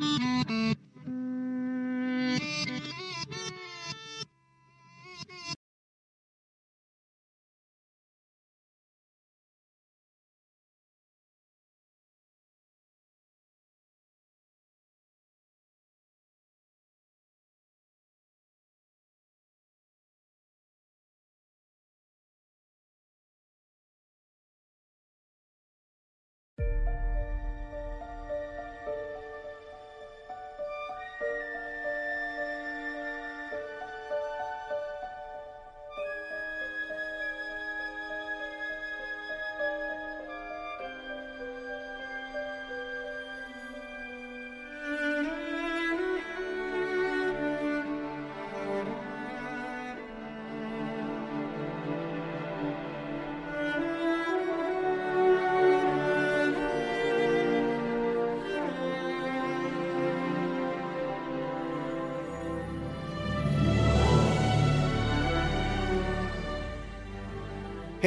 Mm-hmm.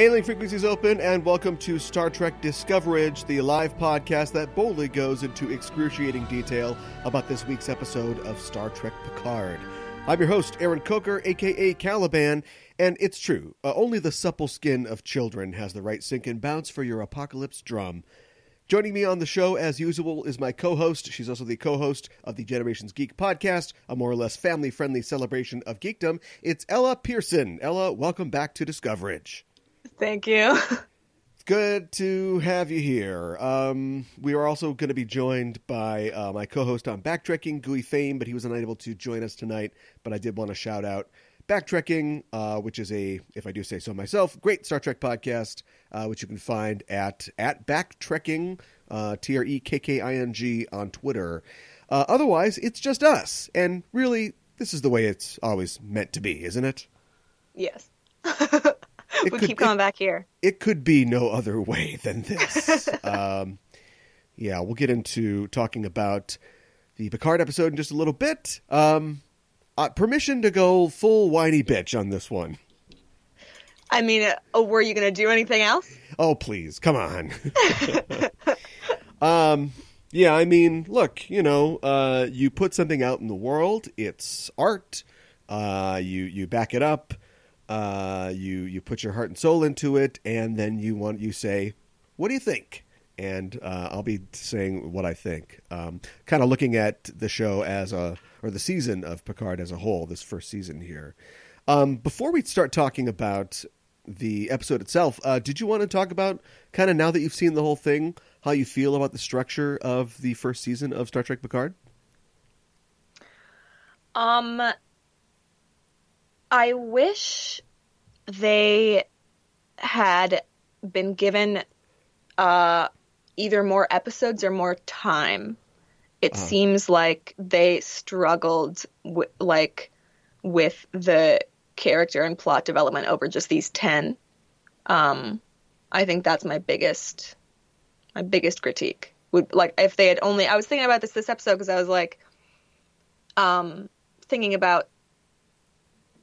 Hailing frequencies open, and welcome to Star Trek Discoverage, the live podcast that boldly goes into excruciating detail about this week's episode of Star Trek Picard. I'm your host, Aaron Coker, aka Caliban, and it's true, uh, only the supple skin of children has the right sink and bounce for your apocalypse drum. Joining me on the show, as usual, is my co host. She's also the co host of the Generations Geek podcast, a more or less family friendly celebration of geekdom. It's Ella Pearson. Ella, welcome back to Discoverage. Thank you. It's good to have you here. Um, we are also going to be joined by uh, my co-host on Backtrekking, Gooey Fame, but he was unable to join us tonight. But I did want to shout out Backtrekking, uh, which is a, if I do say so myself, great Star Trek podcast, uh, which you can find at at Backtrekking, uh, T R E K K I N G on Twitter. Uh, otherwise, it's just us, and really, this is the way it's always meant to be, isn't it? Yes. We could- keep coming it- back here. it could be no other way than this. um, yeah, we'll get into talking about the Picard episode in just a little bit. Um, uh, permission to go full whiny bitch on this one. I mean, uh, oh, were you going to do anything else? Oh, please, come on. um, yeah, I mean, look, you know, uh, you put something out in the world, it's art. Uh, you you back it up. Uh, you you put your heart and soul into it, and then you want you say, "What do you think?" And uh, I'll be saying what I think. Um, kind of looking at the show as a or the season of Picard as a whole. This first season here. Um, before we start talking about the episode itself, uh, did you want to talk about kind of now that you've seen the whole thing, how you feel about the structure of the first season of Star Trek Picard? Um, I wish they had been given uh, either more episodes or more time. It Uh-huh. seems like they struggled w- like with the character and plot development over just these 10. Um, I think that's my biggest my biggest critique. Would like if they had only I was thinking about this this episode because I was like um thinking about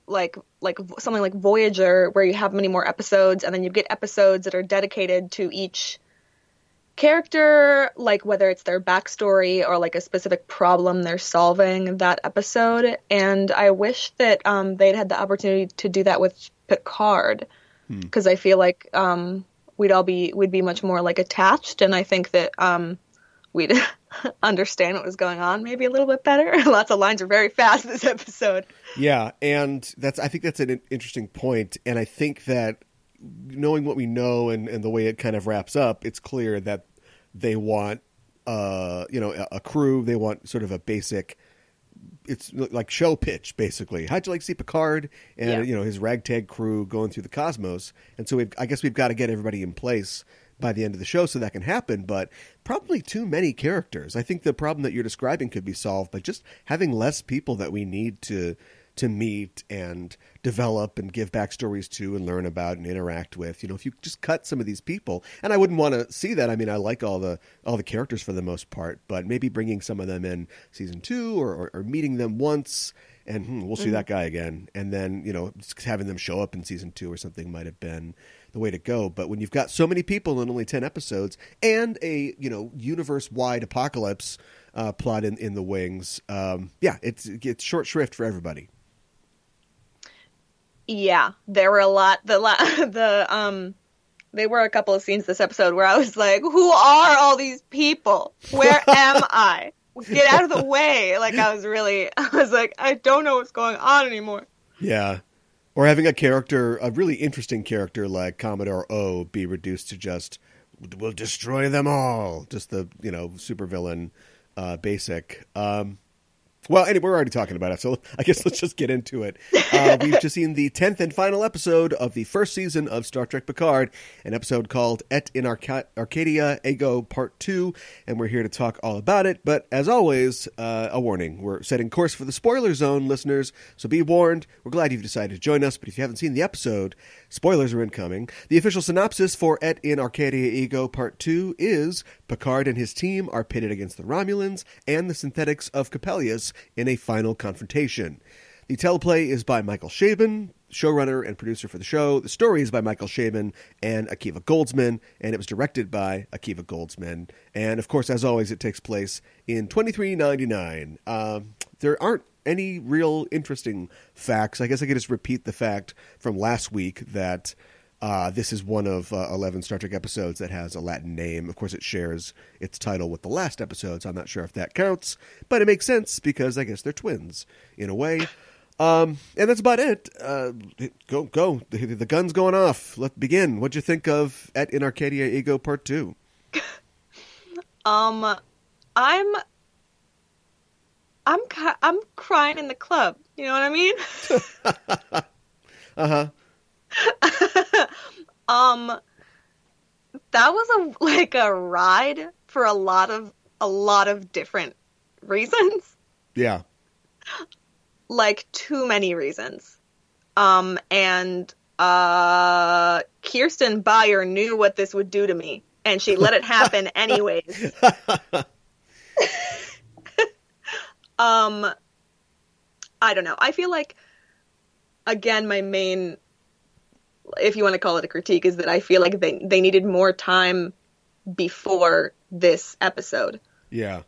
like like something like Voyager where you have many more episodes and then you get episodes that are dedicated to each character like whether it's their backstory or like a specific problem they're solving that episode. And I wish that um they'd had the opportunity to do that with Picard because I feel like um we'd all be we'd be much more like attached and I think that um we'd understand what was going on maybe a little bit better. Lots of lines are very fast this episode. Yeah, and that's I think that's an in- interesting point, and I think that knowing what we know and, and the way it kind of wraps up, it's clear that they want uh you know a, a crew. They want sort of a basic. It's like show pitch basically. How'd you like to see Picard and Yeah. you know his ragtag crew going through the cosmos? And so we've, I guess we've got to get everybody in place by the end of the show so that can happen. But probably too many characters. I think the problem that you're describing could be solved by just having less people that we need to to meet and develop and give backstories to and learn about and interact with. You know, if you just cut some of these people, and I wouldn't want to see that. I mean, I like all the all the characters for the most part, but maybe bringing some of them in season two or, or, or meeting them once. And hmm, we'll see that guy again, and then you know just having them show up in season two or something might have been the way to go. But when you've got so many people in only ten episodes and a you know universe wide apocalypse uh, plot in in the wings, um, yeah, it's it's short shrift for everybody. Yeah, there were a lot. The la- the um, there were a couple of scenes this episode where I was like, "Who are all these people? Where am I? Get out of the way!" Like I was really, I was like, I don't know what's going on anymore. Yeah. Or having a character, a really interesting character like Commodore O, be reduced to just "We'll destroy them all," just the you know supervillain uh, basic. Um, well, anyway, we're already talking about it, so I guess let's just get into it. Uh, we've just seen the tenth and final episode of the first season of Star Trek Picard, an episode called "Et in Arca- Arcadia Ego Part 2, and we're here to talk all about it. But as always, uh, a warning: we're setting course for the spoiler zone, listeners. So be warned. We're glad you've decided to join us, but if you haven't seen the episode, spoilers are incoming. The official synopsis for "Et in Arcadia Ego Part 2 is Picard and his team are pitted against the Romulans and the synthetics of Coppelius in a final confrontation. The teleplay is by Michael Chabon, showrunner and producer for the show. The story is by Michael Chabon and Akiva Goldsman, and it was directed by Akiva Goldsman. And of course, as always, it takes place in 2399. Um, there aren't any real interesting facts. I guess I could just repeat the fact from last week that uh, this is one of uh, 11 Star Trek episodes that has a Latin name. Of course, it shares its title with the last episode, so I'm not sure if that counts, but it makes sense because I guess they're twins in a way. Um, and that's about it. Uh, go, go. The, the gun's going off. Let's begin. What'd you think of Et in Arcadia Ego Part 2? Um, I'm, I'm, I'm crying in the club. You know what I mean? Uh huh. um, that was a like a ride for a lot of a lot of different reasons. Yeah. like too many reasons. Um, and uh, Kirsten Beyer knew what this would do to me, and she let it happen anyways. Um, I don't know. I feel like, again, my main, if you want to call it a critique, is that I feel like they they needed more time before this episode yeah.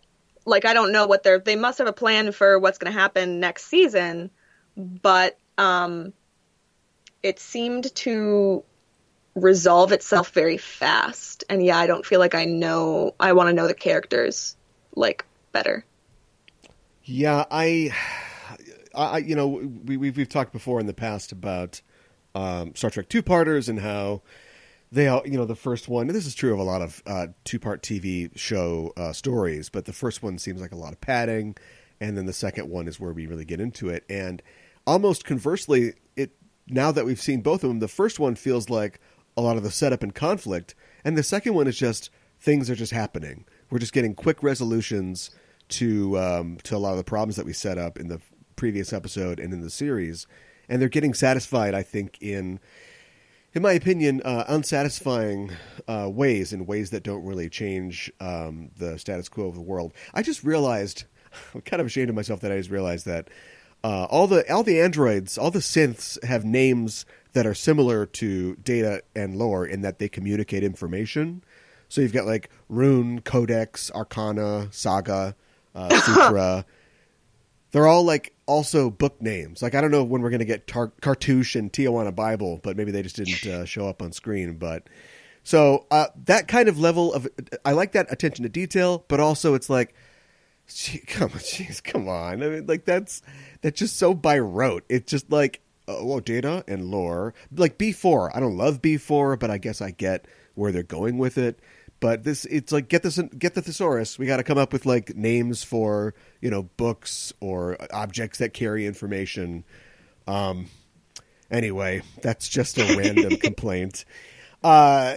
like I don't know what they're they must have a plan for what's going to happen next season, but um it seemed to resolve itself very fast. And yeah, I don't feel like I know I want to know the characters like better. Yeah, I, I, you know, we we've, we've talked before in the past about um, Star Trek two parters and how they all, you know, the first one. This is true of a lot of uh, two part TV show uh, stories, but the first one seems like a lot of padding, and then the second one is where we really get into it. And almost conversely, it now that we've seen both of them, the first one feels like a lot of the setup and conflict, and the second one is just things are just happening. We're just getting quick resolutions to um, to a lot of the problems that we set up in the previous episode and in the series, and they're getting satisfied. I think in in my opinion, uh, unsatisfying uh, ways, in ways that don't really change um, the status quo of the world. I just realized, I'm kind of ashamed of myself that I just realized that uh, all the all the androids, all the synths have names that are similar to Data and Lore in that they communicate information. So you've got like Rune, Codex, Arcana, Saga, uh, Sutra. They're all like also book names. Like I don't know when we're going to get Tar- Cartouche and Tijuana Bible, but maybe they just didn't uh, show up on screen. But so uh, that kind of level of I like that attention to detail, but also it's like, gee, come on, jeez, come on. I mean, like that's that's just so by rote. It's just like oh, data and lore, like B four. I don't love B four, but I guess I get where they're going with it. But this, it's like get this, get the thesaurus. We got to come up with like names for you know books or objects that carry information. Um, anyway, that's just a random complaint. Uh,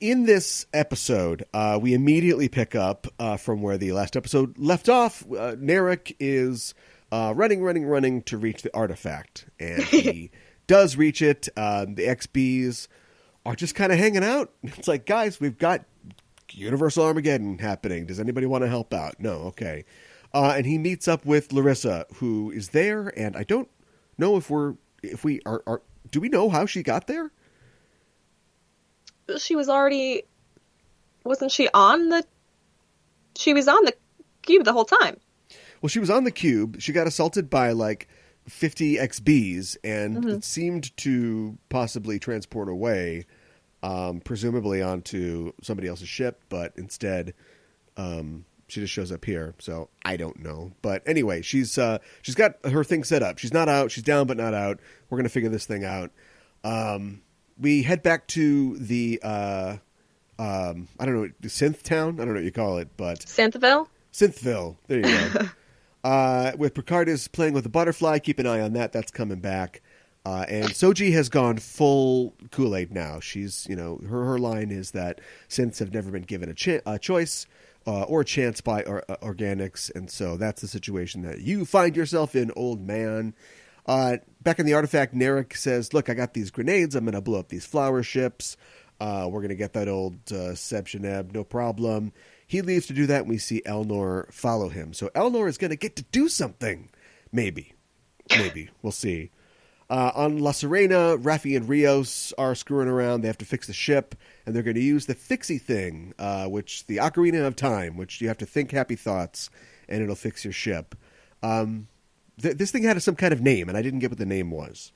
in this episode, uh, we immediately pick up uh, from where the last episode left off. Uh, Narek is uh, running, running, running to reach the artifact, and he does reach it. Um, the XBs are just kind of hanging out. It's like, guys, we've got Universal Armageddon happening. Does anybody want to help out? No, okay. Uh, and he meets up with Narissa, who is there, and I don't know if we're if we are, are do we know how she got there? she was already wasn't she on the she was on the cube the whole time. Well, she was on the cube. She got assaulted by like 50 XBs, and Mm-hmm. it seemed to possibly transport away, um, presumably onto somebody else's ship, but instead, um, she just shows up here. So I don't know. But anyway, she's uh, she's got her thing set up. She's not out. She's down, but not out. We're gonna figure this thing out. Um, we head back to the uh, um, I don't know, the synth town. I don't know what you call it, but Synthville. Synthville. There you go. uh, with Picard is playing with a butterfly. Keep an eye on that. That's coming back. Uh, and Soji has gone full Kool Aid now. She's, you know, her her line is that synths have never been given a, a choice uh, or a chance by or, uh, organics, and so that's the situation that you find yourself in, old man. Uh, back in the artifact, Narek says, "Look, I got these grenades. I'm going to blow up these flower ships. Uh, we're going to get that old uh, no problem." He leaves to do that, and we see Elnor follow him. So Elnor is going to get to do something. Maybe, maybe we'll see. Uh, on La Sirena, Raffi and Rios are screwing around. They have to fix the ship, and they're going to use the fixie thing, uh, which the Ocarina of Time, which you have to think happy thoughts, and it'll fix your ship. Um, th- this thing had some kind of name, and I didn't get what the name was.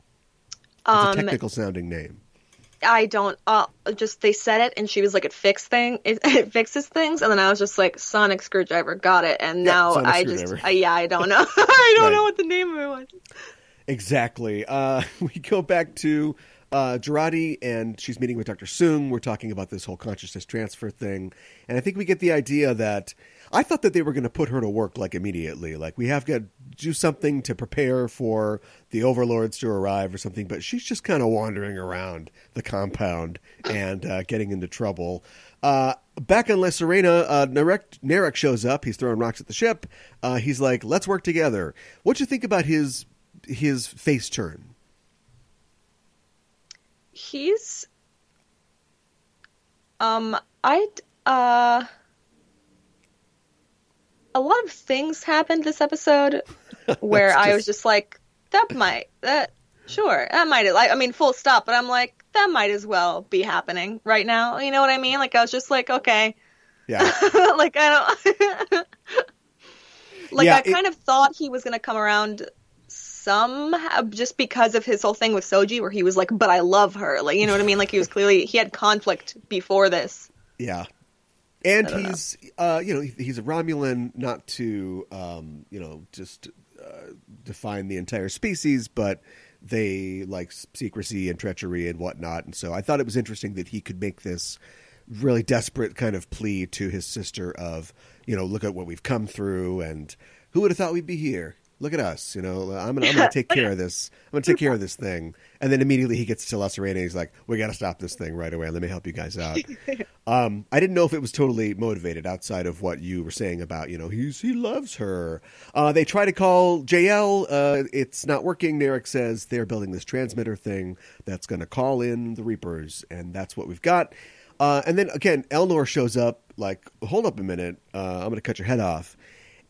It's a Um, technical sounding name. I don't. Uh, just they said it, and she was like, "It fix thing. It, it fixes things." And then I was just like, "Sonic screwdriver, got it." And Yeah, now sonic I just, uh, yeah, I don't know. I don't Right. know what the name of it was. Exactly. Uh, we go back to uh, and she's meeting with Dr. Soong. We're talking about this whole consciousness transfer thing. And I think we get the idea that I thought that they were going to put her to work like immediately. Like, we have to do something to prepare for the overlords to arrive or something. But she's just kind of wandering around the compound and uh, getting into trouble. Uh, back on La Sirena, uh, Narek, Narek shows up. He's throwing rocks at the ship. Uh, he's like, let's work together. What you think about his his face turn? He's, um, I, uh, a lot of things happened this episode where Let's I was just- just like, that might, that, sure, that might, like, I mean, full stop, but I'm like, that might as well be happening right now. You know what I mean? Like, I was just like, okay. Yeah. like, I don't, like, Yeah, I it- kind of thought he was going to come around somehow just because of his whole thing with Soji where he was like, but I love her. Like, you know what I mean? Like, he was clearly, he had conflict before this. Yeah. And he's, uh, you know, he's a Romulan, not to, um, you know, just uh, define the entire species, but they like secrecy and treachery and whatnot. And so I thought it was interesting that he could make this really desperate kind of plea to his sister of, you know, look at what we've come through, and who would have thought we'd be here? Look at us, you know. I'm gonna, I'm gonna take care of this. I'm gonna take care of this thing. And then immediately he gets to La Sirena. He's like, "We got to stop this thing right away. Let me help you guys out." Um, I didn't know if it was totally motivated outside of what you were saying about, you know, he's he loves her. Uh, they try to call JL. Uh, it's not working. Narek says they're building this transmitter thing that's going to call in the Reapers, and that's what we've got. Uh, and then again, Elnor shows up. Like, hold up a minute. Uh, I'm going to cut your head off.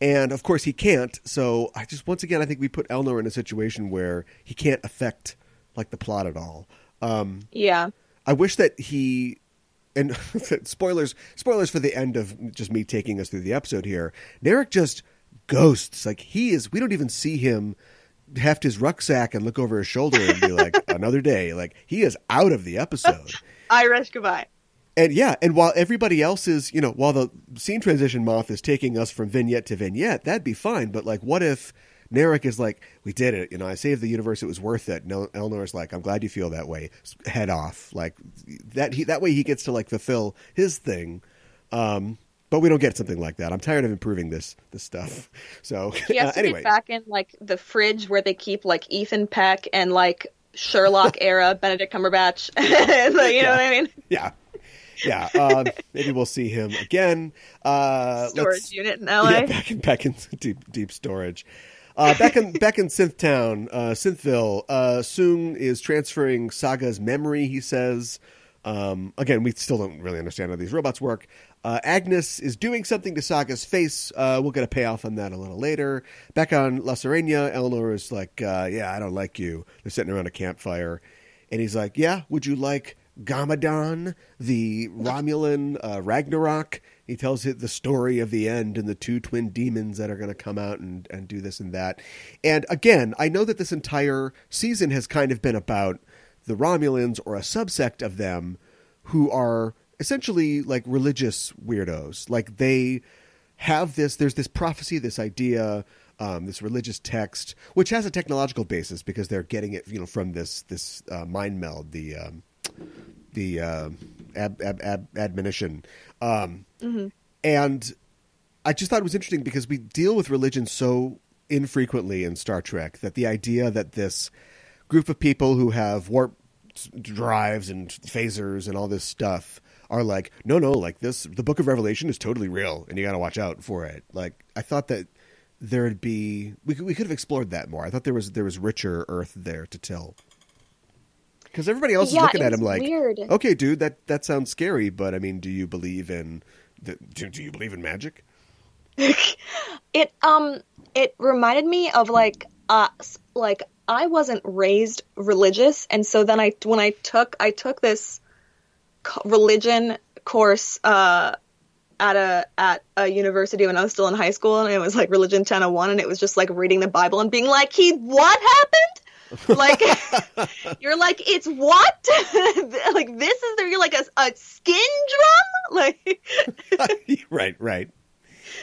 And of course, he can't. So I just once again, I think we put Elnor in a situation where he can't affect like the plot at all. Um, Yeah. I wish that he and spoilers spoilers for the end of just me taking us through the episode here. Narek just ghosts. Like he is we don't even see him heft his rucksack and look over his shoulder and be like another day. Like he is out of the episode. Irish goodbye. And yeah, and while everybody else is, you know, while the scene transition moth is taking us from vignette to vignette, that'd be fine. But like, what if Narek is like, "We did it, you know, I saved the universe, it was worth it." No, Elnor's like, "I'm glad you feel that way." Head off, like that. He, that way, he gets to like fulfill his thing. Um, but we don't get something like that. I'm tired of improving this this stuff. So He has uh, to anyway, get back in like the fridge where they keep like Ethan Peck and like Sherlock era Benedict Cumberbatch. Like, you know what I mean? yeah, yeah. Um, maybe we'll see him again. Uh, Storage unit in LA. Yeah, back in back in deep deep storage. Uh, back in back in Synthtown, uh, Synthville, uh, Soong is transferring Saga's memory. He says, um, again, we still don't really understand how these robots work. Uh, Agnes is doing something to Saga's face. Uh, we'll get a payoff on that a little later. Back on La Sirena, Elnor is like, uh, "Yeah, I don't like you." They're sitting around a campfire, and he's like, "Yeah, would you like Ganmadan, the Romulan uh, Ragnarok. He tells it the story of the end and the two twin demons that are going to come out and, and do this and that. And again, I know that this entire season has kind of been about the Romulans or a subsect of them who are essentially like religious weirdos. Like they have this, there's this prophecy, this idea, um, this religious text, which has a technological basis because they're getting it, you know, from this this uh, mind meld, the um, the uh, ab, ab, ab, admonition, um, Mm-hmm. and I just thought it was interesting because we deal with religion so infrequently in Star Trek that the idea that this group of people who have warp drives and phasers and all this stuff are like, no, no, like this, the Book of Revelation is totally real, and you got to watch out for it. Like I thought that there'd be we could, we could have explored that more. I thought there was there was richer Earth there to tell. Because everybody else Yeah, is looking at him like, weird. okay, dude, that that sounds scary, but I mean, do you believe in the, do, do you believe in magic? It um it reminded me of like uh like I wasn't raised religious and so then I when I took I took this religion course uh at a at a university when I was still in high school and it was like religion 1001 and it was just like reading the Bible and being like he what happened like you're like it's what like this is the, you're like a, a skin drum like right, right.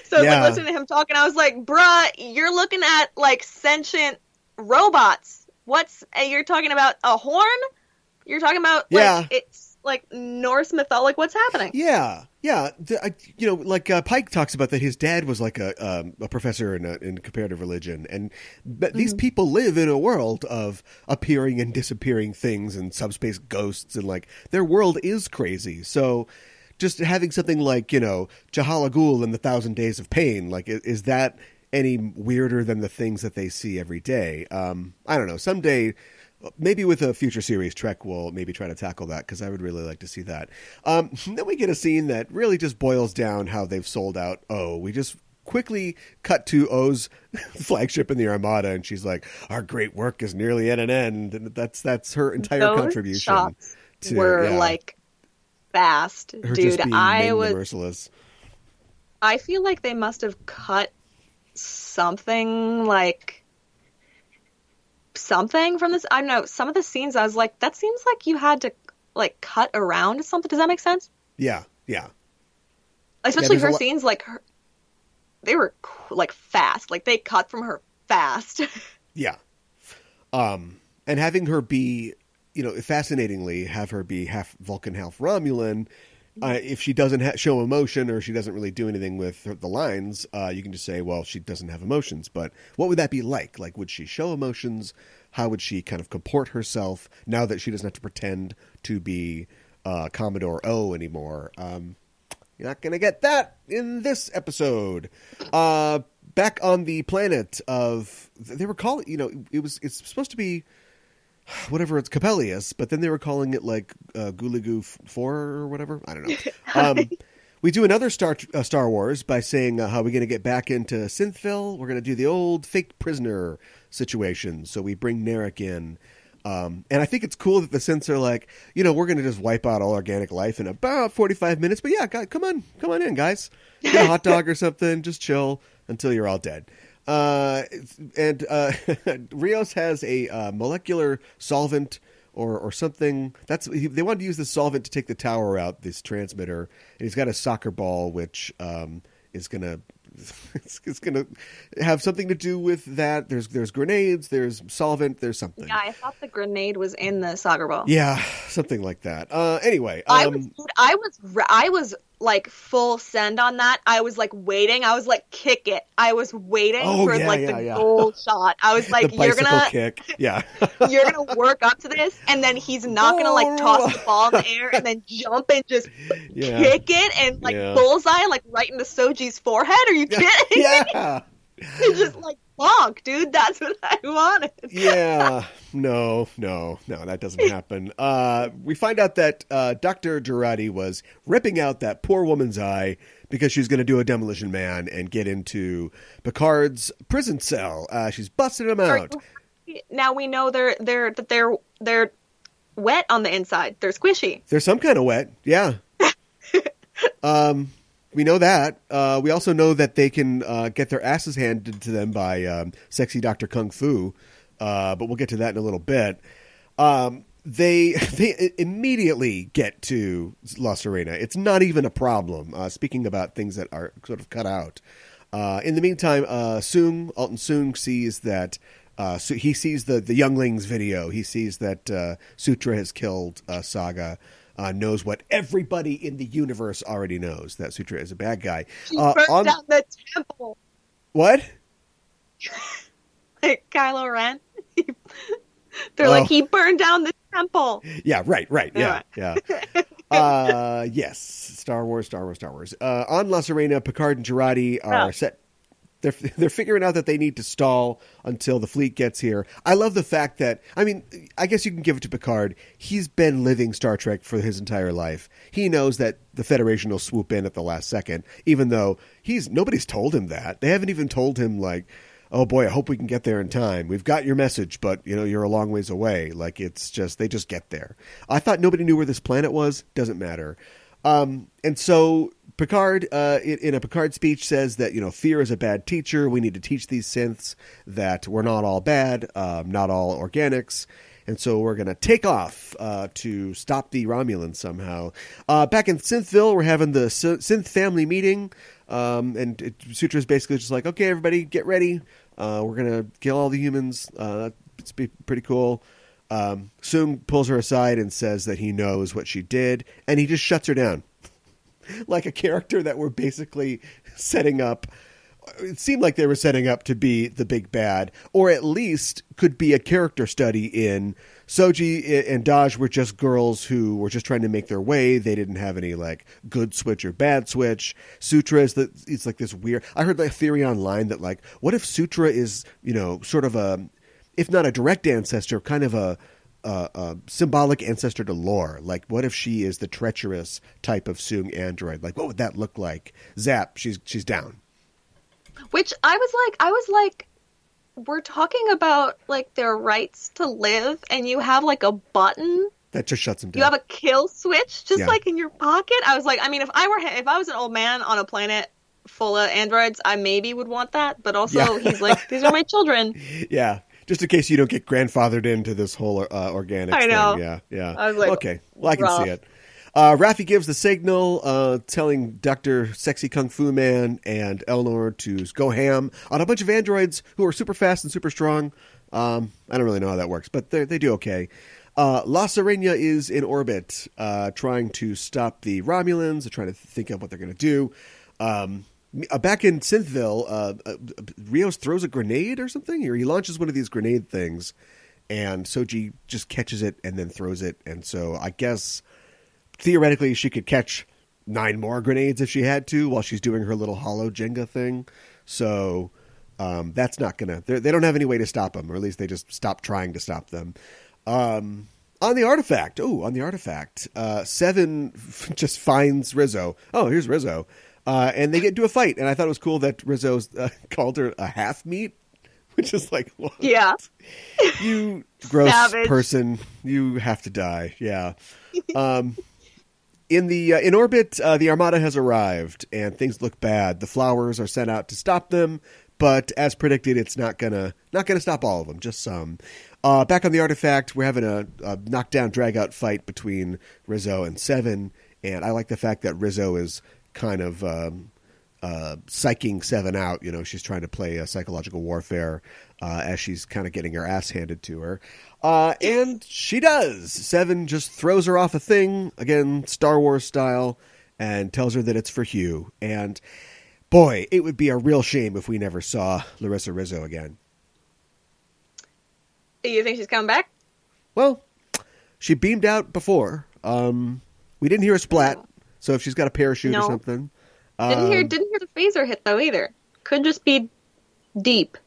so Yeah. like listening to him talking, I was like, "Bruh, you're looking at like sentient robots. What's uh, you're talking about a horn? You're talking about like Yeah. it's like Norse mythology. What's happening? Yeah, yeah. The, I, you know, like uh, Pike talks about that his dad was like a um, a professor in a, in comparative religion, and but these people live in a world of appearing and disappearing things and subspace ghosts, and like their world is crazy. So. Just having something like you know Jahala Ghul and the Thousand Days of Pain, like is, is that any weirder than the things that they see every day? Um, I don't know. Someday maybe with a future series, Trek will maybe try to tackle that because I would really like to see that. Um, then we get a scene that really just boils down how they've sold out. Oh, we just quickly cut to O's flagship in the Armada, and she's like, "Our great work is nearly at an end," and that's that's her entire Those contribution. shots to- were yeah, like fast, her dude. I was. merciless. I feel like they must have cut something like something from this. I don't know. Some of the scenes, I was like, that seems like you had to like cut around something. Does that make sense? Yeah, yeah, especially a her lo- scenes like her they were like fast like they cut from her fast yeah. Um, and having her be, you know, fascinatingly, have her be half Vulcan, half Romulan. Uh, if she doesn't ha- show emotion or she doesn't really do anything with her, the lines, uh, you can just say, well, she doesn't have emotions. But what would that be like? Like, would she show emotions? How would she kind of comport herself now that she doesn't have to pretend to be uh, Commodore O anymore? Um, you're not going to get that in this episode. Uh, back on the planet of they were calling, you know, it was it's supposed to be whatever it's Coppelius, but then they were calling it like uh, Guligu Four or whatever. I don't know. Um, we do another Star uh, Star Wars by saying uh, how we're going to get back into Synthville. We're going to do the old fake prisoner situation. So we bring Narek in. Um, and I think it's cool that the synths are like, you know, we're going to just wipe out all organic life in about 45 minutes. But yeah, come on, come on in, guys. Get a hot dog or something. Just chill until you're all dead. Uh, and uh, Rios has a uh, molecular solvent or or something. That's he, they wanted to use the solvent to take the tower out, this transmitter, and he's got a soccer ball which um, is gonna. It's, it's to have something to do with that. There's there's grenades, there's solvent, there's something. yeah i thought the grenade was in the soccer ball Yeah, something like that. Uh, anyway, i um, was i was i was like full send on that i was like waiting. I was like kick it. I was waiting Oh, for yeah, like yeah, the yeah. goal shot. I was like the you're gonna kick. Yeah, you're gonna work up to this and then he's not gonna like toss the ball in the air and then jump and just kick it and like bullseye like right into soji's forehead? Are you kidding yeah, It's just like bonk, dude. That's what I wanted. yeah. No, no, no. That doesn't happen. Uh, we find out that uh, Doctor Jurati was ripping out that poor woman's eye because she's going to do a demolition man and get into Picard's prison cell. Uh, she's busting him out. Now we know they're they're that they're they're wet on the inside. They're squishy. They're some kind of wet, yeah. um, we know that. Uh, we also know that they can uh, get their asses handed to them by um, sexy Doctor Kung Fu, uh, but we'll get to that in a little bit. Um, they they immediately get to La Sirena. It's not even a problem. Uh, speaking about things that are sort of cut out. Uh, in the meantime, uh, Soong Altan Soong sees that. So he sees the, the younglings video. He sees that Sutra has killed Saga. Uh, knows what everybody in the universe already knows that Sutra is a bad guy. She Uh, burned on- down the temple. What? Like Kylo Ren. They're Oh. like he burned down the temple. Yeah, right, right. Yeah, yeah. uh, yes, Star Wars, Star Wars, Star Wars. Uh, on La Sirena, Picard and Jurati are Oh. set. They're they're figuring out that they need to stall until the fleet gets here. I love the fact that I mean, I guess you can give it to Picard. He's been living Star Trek for his entire life. He knows that the Federation will swoop in at the last second, even though he's nobody's told him that. They haven't even told him like, "Oh boy, I hope we can get there in time. We've got your message, but you know you're a long ways away." Like it's just they just get there. I thought nobody knew where this planet was. Doesn't matter. Um, and so Picard, uh, in, a Picard speech, says that you know fear is a bad teacher. We need to teach these synths that we're not all bad, um, not all organics. And so we're going to take off uh, to stop the Romulans somehow. Uh, back in Synthville, we're having the Synth family meeting. Um, and it, Sutra's basically just like, okay, everybody, get ready. Uh, we're going to kill all the humans. Uh, it's be pretty cool. Um, Soong pulls her aside and says that he knows what she did, and he just shuts her down. Like a character that we're basically setting up. It seemed like they were setting up to be the big bad, or at least could be a character study in Soji and Dahj were just girls who were just trying to make their way. They didn't have any like good switch or bad switch. Sutra is the it's like this weird. I heard like a theory online that like what if Sutra is you know sort of a if not a direct ancestor, kind of a uh, uh, symbolic ancestor to lore. Like, what if she is the treacherous type of Soong android? Like, what would that look like? Zap, she's she's down. Which I was like, I was like, we're talking about like their rights to live, and you have like a button. That just shuts them down. You have a kill switch just Yeah. like in your pocket. I was like, I mean, if I were if I was an old man on a planet full of androids, I maybe would want that. But also, Yeah. he's like, these are my children. yeah, just in case you don't get grandfathered into this whole uh, organic I know. thing. Yeah, yeah. I was like, okay, well, I can rough. see it. Uh, Raffi gives the signal, uh, telling Doctor Sexy Kung Fu Man and Elnor to go ham on a bunch of androids who are super fast and super strong. Um, I don't really know how that works, but they they do okay. Uh, La Sirena is in orbit, uh, trying to stop the Romulans, trying to think of what they're going to do. Um, uh, back in Synthville, uh, uh, Rios throws a grenade or something, or he launches one of these grenade things, and Soji just catches it and then throws it. And so I guess theoretically she could catch nine more grenades if she had to while she's doing her little hollow Jenga thing. So um, that's not gonna. They don't have any way to stop them, or at least they just stop trying to stop them. Um, on the artifact, oh, on the artifact, uh, Seven just finds Rizzo. Oh, here's Rizzo, uh, and they get into a fight. And I thought it was cool that Rizzo uh, called her a half meat, which is like, what? Yeah, you gross Savage. person, you have to die. Yeah. Um, in the uh, in orbit, uh, the Armada has arrived, and things look bad. The flowers are sent out to stop them, but as predicted, it's not gonna not gonna stop all of them, just some. Uh, back on the artifact, we're having a, a knockdown, drag out fight between Rizzo and Seven, and I like the fact that Rizzo is kind of. Um, uh, psyching Seven out. You know, she's trying to play a psychological warfare uh, as she's kind of getting her ass handed to her. Uh, and she does. Seven just throws her off a thing, again, Star Wars style, and tells her that it's for Hugh. And boy, it would be a real shame if we never saw Narissa Rizzo again. you think she's coming back? Well, she beamed out before. Um, we didn't hear a splat, so if she's got a parachute or something. Didn't hear um, didn't hear the phaser hit though either. Could just be deep,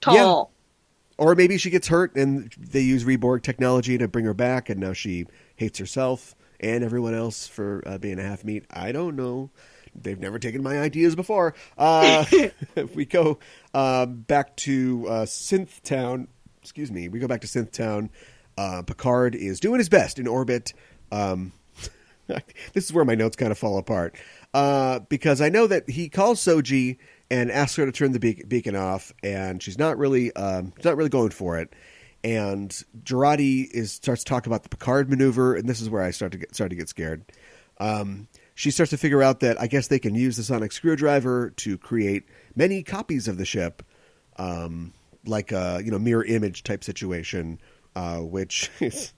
tall. Or maybe she gets hurt and they use Reborg technology to bring her back, and now she hates herself and everyone else for uh, being a half meat. I don't know. They've never taken my ideas before. Uh, if we go uh, back to uh, Synth Town, excuse me, we go back to Synth Town. Uh, Picard is doing his best in orbit. Um, this is where my notes kind of fall apart uh, because I know that he calls Soji and asks her to turn the be- beacon off, and she's not really um, she's not really going for it. And Jurati is starts to talk about the Picard maneuver, and this is where I start to get start to get scared. Um, she starts to figure out that I guess they can use the sonic screwdriver to create many copies of the ship, um, like a you know mirror image type situation, uh, which is,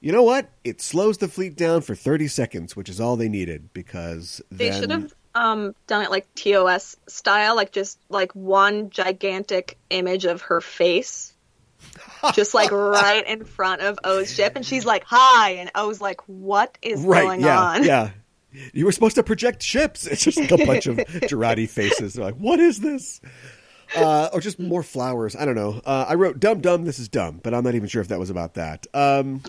you know what? It slows the fleet down for thirty seconds, which is all they needed because They then, should have um, done it like TOS style, like just like one gigantic image of her face, just like right in front of O's ship, and she's like, "Hi," and O's like, "What is right, going yeah, on?" yeah. You were supposed to project ships. It's just like a bunch of Jurati faces. They're like, what is this? Uh, or just more flowers. I don't know. Uh, I wrote dumb, dumb. This is dumb, but I'm not even sure if that was about that. Um,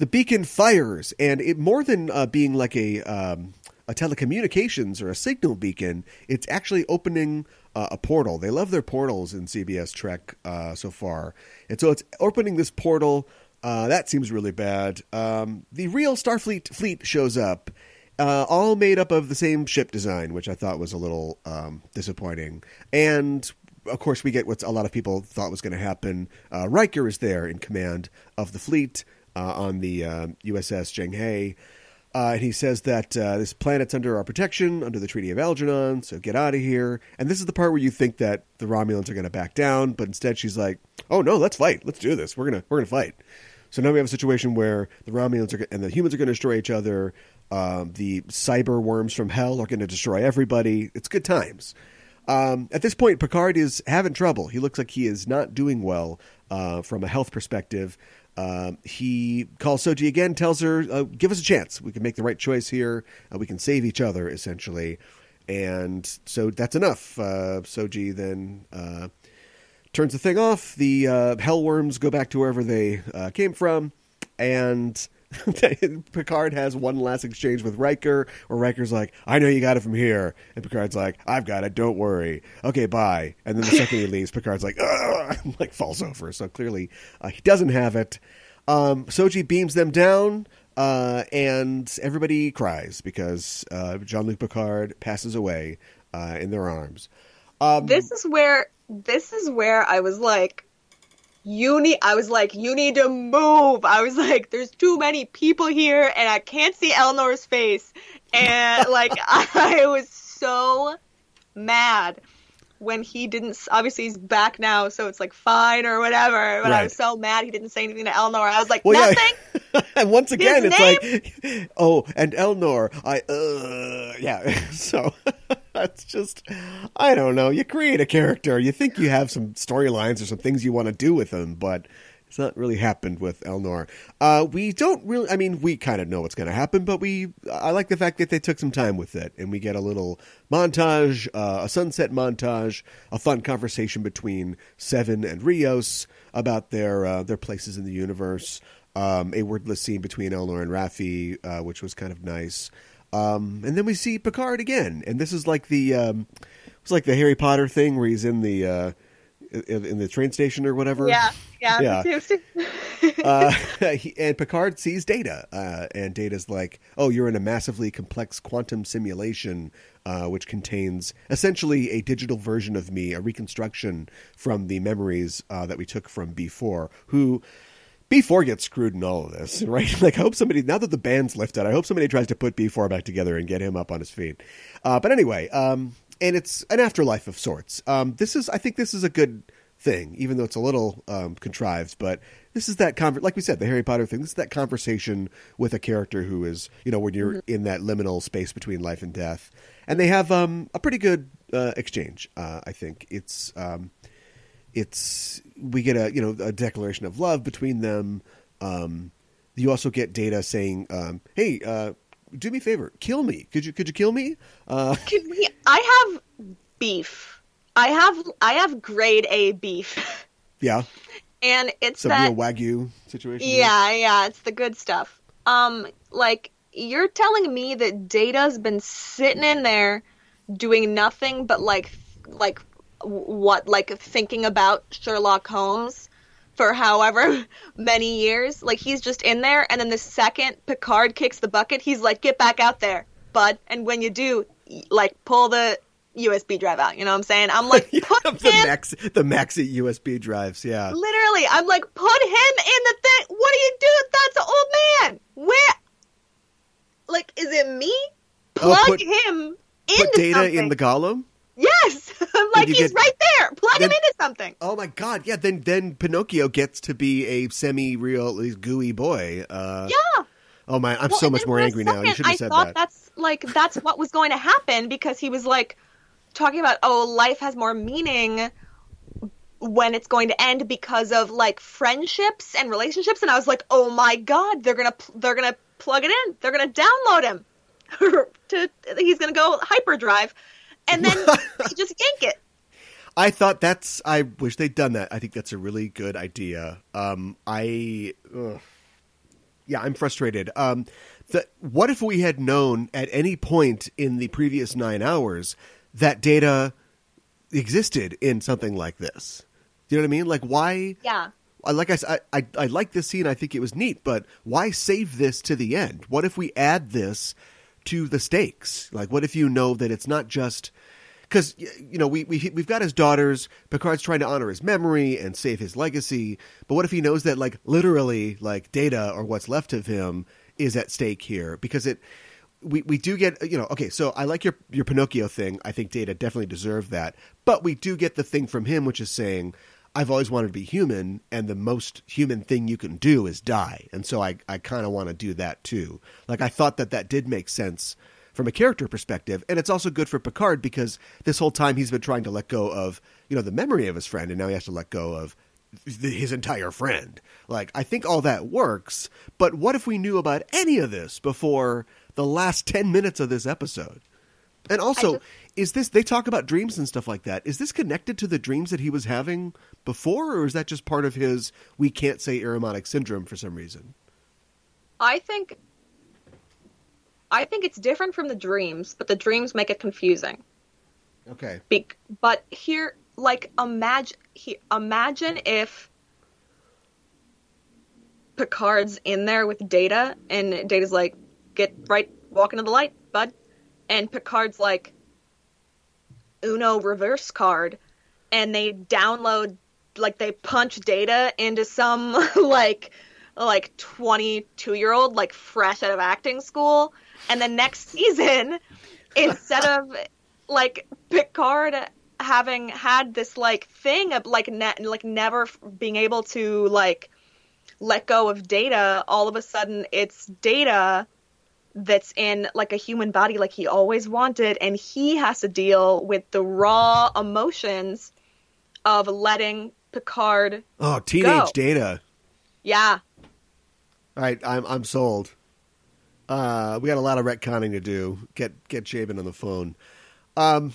the beacon fires, and it more than uh, being like a um, a telecommunications or a signal beacon, it's actually opening uh, a portal. They love their portals in CBS Trek uh, so far, and so it's opening this portal. Uh, that seems really bad. Um, the real Starfleet fleet shows up, uh, all made up of the same ship design, which I thought was a little um, disappointing. And of course, we get what a lot of people thought was going to happen. Uh, Riker is there in command of the fleet uh, on the uh, USS Zheng He. Uh, and he says that uh, this planet's under our protection, under the Treaty of Algeron, so get out of here. And this is the part where you think that the Romulans are going to back down, but instead she's like, "Oh no, let's fight. Let's do this. We're gonna we're gonna fight." So now we have a situation where the Romulans are, and the humans are going to destroy each other. Um, the cyber worms from hell are going to destroy everybody. It's good times. Um, at this point, Picard is having trouble. He looks like he is not doing well uh, from a health perspective. Um, he calls Soji again, tells her, uh, "Give us a chance. We can make the right choice here. Uh, we can save each other, essentially." And so that's enough. Uh, Soji then uh, turns the thing off. The uh, hellworms go back to wherever they uh, came from, and Picard has one last exchange with Riker, where Riker's like, "I know you got it from here," and Picard's like, "I've got it. Don't worry. Okay, bye." And then the second he leaves, Picard's like, and, like falls over. So clearly, uh, he doesn't have it. Um, Soji beams them down. Uh, and everybody cries because uh, Jean Luc Picard passes away uh, in their arms. Um, This is where this is where I was like, you need. I was like, you need to move. I was like, there's too many people here, and I can't see Elnor's face, and like I was so mad when he didn't. Obviously, he's back now, so it's like fine or whatever. But I was so mad he didn't say anything to Elnor. I was like, Well, yeah. nothing. and once again, His it's like, oh, and Elnor, I, uh, yeah. So that's just, I don't know. You create a character, you think you have some storylines or some things you want to do with them, but it's not really happened with Elnor. Uh, we don't really, I mean, we kind of know what's going to happen, but we, I like the fact that they took some time with it, and we get a little montage, uh, a sunset montage, a fun conversation between Seven and Rios about their uh, their places in the universe um, a wordless scene between Elnor and Raffi, uh, which was kind of nice. Um, and then we see Picard again, and this is like the um, it's like the Harry Potter thing where he's in the uh, in, in the train station or whatever. Yeah, yeah. Yeah. uh, he, and Picard sees Data, uh, and Data's like, "Oh, you're in a massively complex quantum simulation, uh, which contains essentially a digital version of me, a reconstruction from the memories uh, that we took from B4, who." B4 gets screwed in all of this, right? Like, I hope somebody, now that the band's lifted, I hope somebody tries to put B4 back together and get him up on his feet. Uh, but anyway, um, and it's an afterlife of sorts. Um, this is, I think this is a good thing, even though it's a little um, contrived, but this is that, conver- like we said, the Harry Potter thing, this is that conversation with a character who is, you know, when you're in that liminal space between life and death. And they have um, a pretty good uh, exchange, uh, I think. It's. Um, it's we get a you know a declaration of love between them. Um, you also get data saying, um, "Hey, uh, do me a favor, kill me. Could you could you kill me?" Uh, Can we, I have beef. I have I have grade A beef, yeah, and it's some that real wagyu situation. here. yeah yeah it's the good stuff. Um, like you're telling me that Data's been sitting in there doing nothing but like like what like thinking about Sherlock Holmes for however many years. Like he's just in there, and then the second Picard kicks the bucket, he's like, "Get back out there, bud!" And when you do, like pull the USB drive out. You know what I'm saying? I'm like, Yeah, put the him. max the maxi USB drives. Yeah. Literally, I'm like, put him in the thing. What do you do? That's an old man. Where? Like, is it me? Oh, Plug put- him Put data something. in the golem. Yes, I'm like, he's get- right there. Plug him into something. Oh my god! Yeah. Then then Pinocchio gets to be a semi-real gooey boy. Uh, Yeah. Oh my! I'm Well, so much more angry now. You should have I said thought that. that's like that's what was going to happen because he was like talking about oh life has more meaning when it's going to end because of like friendships and relationships and I was like oh my god they're gonna they're gonna plug it in they're gonna download him to he's gonna go hyperdrive and then you just yank it I thought that's. I wish they'd done that. I think that's a really good idea. Um, I, ugh. yeah, I'm frustrated. Um, the, what if we had known at any point in the previous nine hours that data existed in something like this? Do you know what I mean? Like, why? yeah Like I, s- I, I, I like this scene. I think it was neat, but why save this to the end? What if we add this to the stakes? Like, what if you know that it's not just because you know we, we we've got his daughters. Picard's trying to honor his memory and save his legacy, but what if he knows that like literally like data or what's left of him is at stake here because it. We, we do get you know okay so I like your your Pinocchio thing I think Data definitely deserved that but we do get the thing from him which is saying I've always wanted to be human, and the most human thing you can do is die. And so I, I kind of want to do that too. Like, I thought that that did make sense from a character perspective. And it's also good for Picard because this whole time he's been trying to let go of, you know, the memory of his friend, and now he has to let go of th- his entire friend. Like, I think all that works. But what if we knew about any of this before the last 10 minutes of this episode? And also, just- is this they talk about dreams and stuff like that? Is this connected to the dreams that he was having before, or is that just part of his we can't say Irumodic syndrome for some reason? I think I think it's different from the dreams but the dreams make it confusing. Okay. Be- but here, like, imagine, he, imagine if Picard's in there with Data, and Data's like, "Get right, walk into the light, bud," and Picard's like, "Uno reverse card," and they download, like, they punch Data into some like, like twenty two year old, like fresh out of acting school, and the next season, instead of like Picard having had this like thing of like ne- like never being able to like let go of data all of a sudden it's data that's in like a human body like he always wanted and he has to deal with the raw emotions of letting Picard Oh, teenage Go. data. yeah All right, I'm I'm sold. Uh, we got a lot of retconning to do. Get get Chabon on the phone. Um,